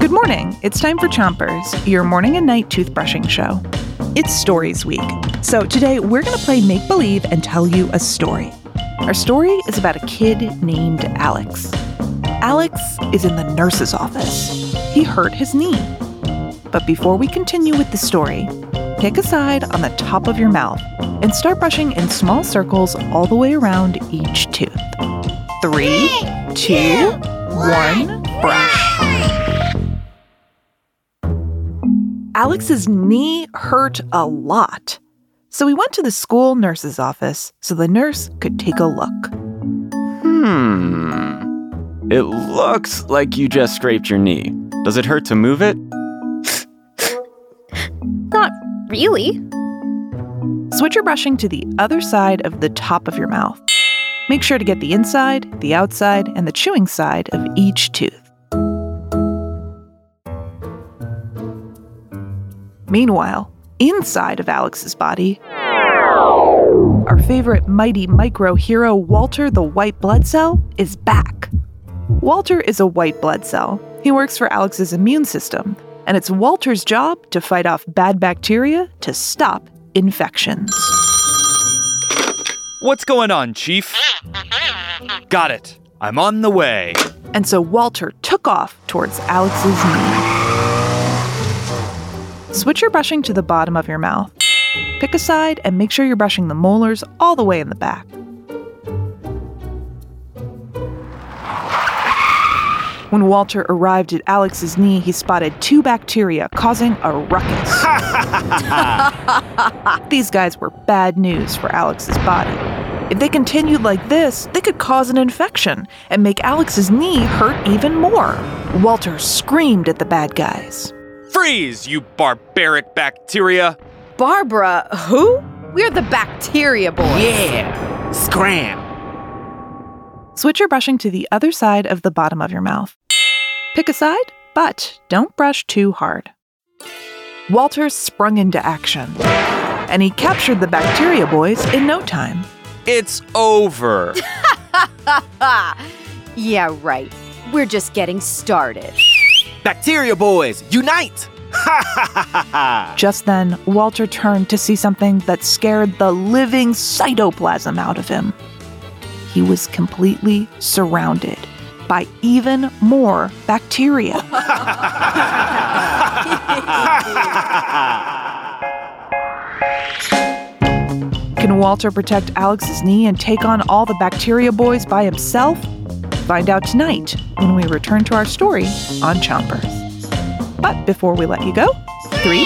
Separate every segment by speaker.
Speaker 1: Good morning. It's time for Chompers, your morning and night toothbrushing show. It's Stories Week. So today we're going to play make believe and tell you a story. Our story is about a kid named Alex. Alex is in the nurse's office. He hurt his knee. But before we continue with the story, pick a side on the top of your mouth and start brushing in small circles all the way around each tooth. Three, two, one, brush. Alex's knee hurt a lot. So we went to the school nurse's office so the nurse could take a look.
Speaker 2: Hmm. It looks like you just scraped your knee. Does it hurt to move it?
Speaker 3: Not really.
Speaker 1: Switch your brushing to the other side of the top of your mouth. Make sure to get the inside, the outside, and the chewing side of each tooth. Meanwhile, inside of Alex's body, our favorite mighty micro hero, Walter the White Blood Cell, is back. Walter is a white blood cell. He works for Alex's immune system, and it's Walter's job to fight off bad bacteria to stop infections.
Speaker 4: What's going on, Chief? Got it. I'm on the way.
Speaker 1: And so Walter took off towards Alex's knee. Switch your brushing to the bottom of your mouth. Pick a side and make sure you're brushing the molars all the way in the back. When Walter arrived at Alex's knee, he spotted two bacteria causing a ruckus. These guys were bad news for Alex's body. If they continued like this, they could cause an infection and make Alex's knee hurt even more. Walter screamed at the bad guys.
Speaker 4: Freeze, you barbaric bacteria!
Speaker 3: Barbara, who? We're the bacteria boys.
Speaker 5: Yeah, scram.
Speaker 1: Switch your brushing to the other side of the bottom of your mouth. Pick a side, but don't brush too hard. Walter sprung into action, and he captured the bacteria boys in no time.
Speaker 4: It's over.
Speaker 3: yeah, right. We're just getting started.
Speaker 5: Bacteria boys, unite!
Speaker 1: Just then, Walter turned to see something that scared the living cytoplasm out of him. He was completely surrounded by even more bacteria. Can Walter protect Alex's knee and take on all the bacteria boys by himself? Find out tonight when we return to our story on Chompers. But before we let you go, three,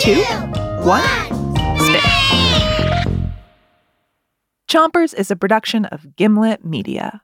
Speaker 1: two, one, spit. Chompers is a production of Gimlet Media.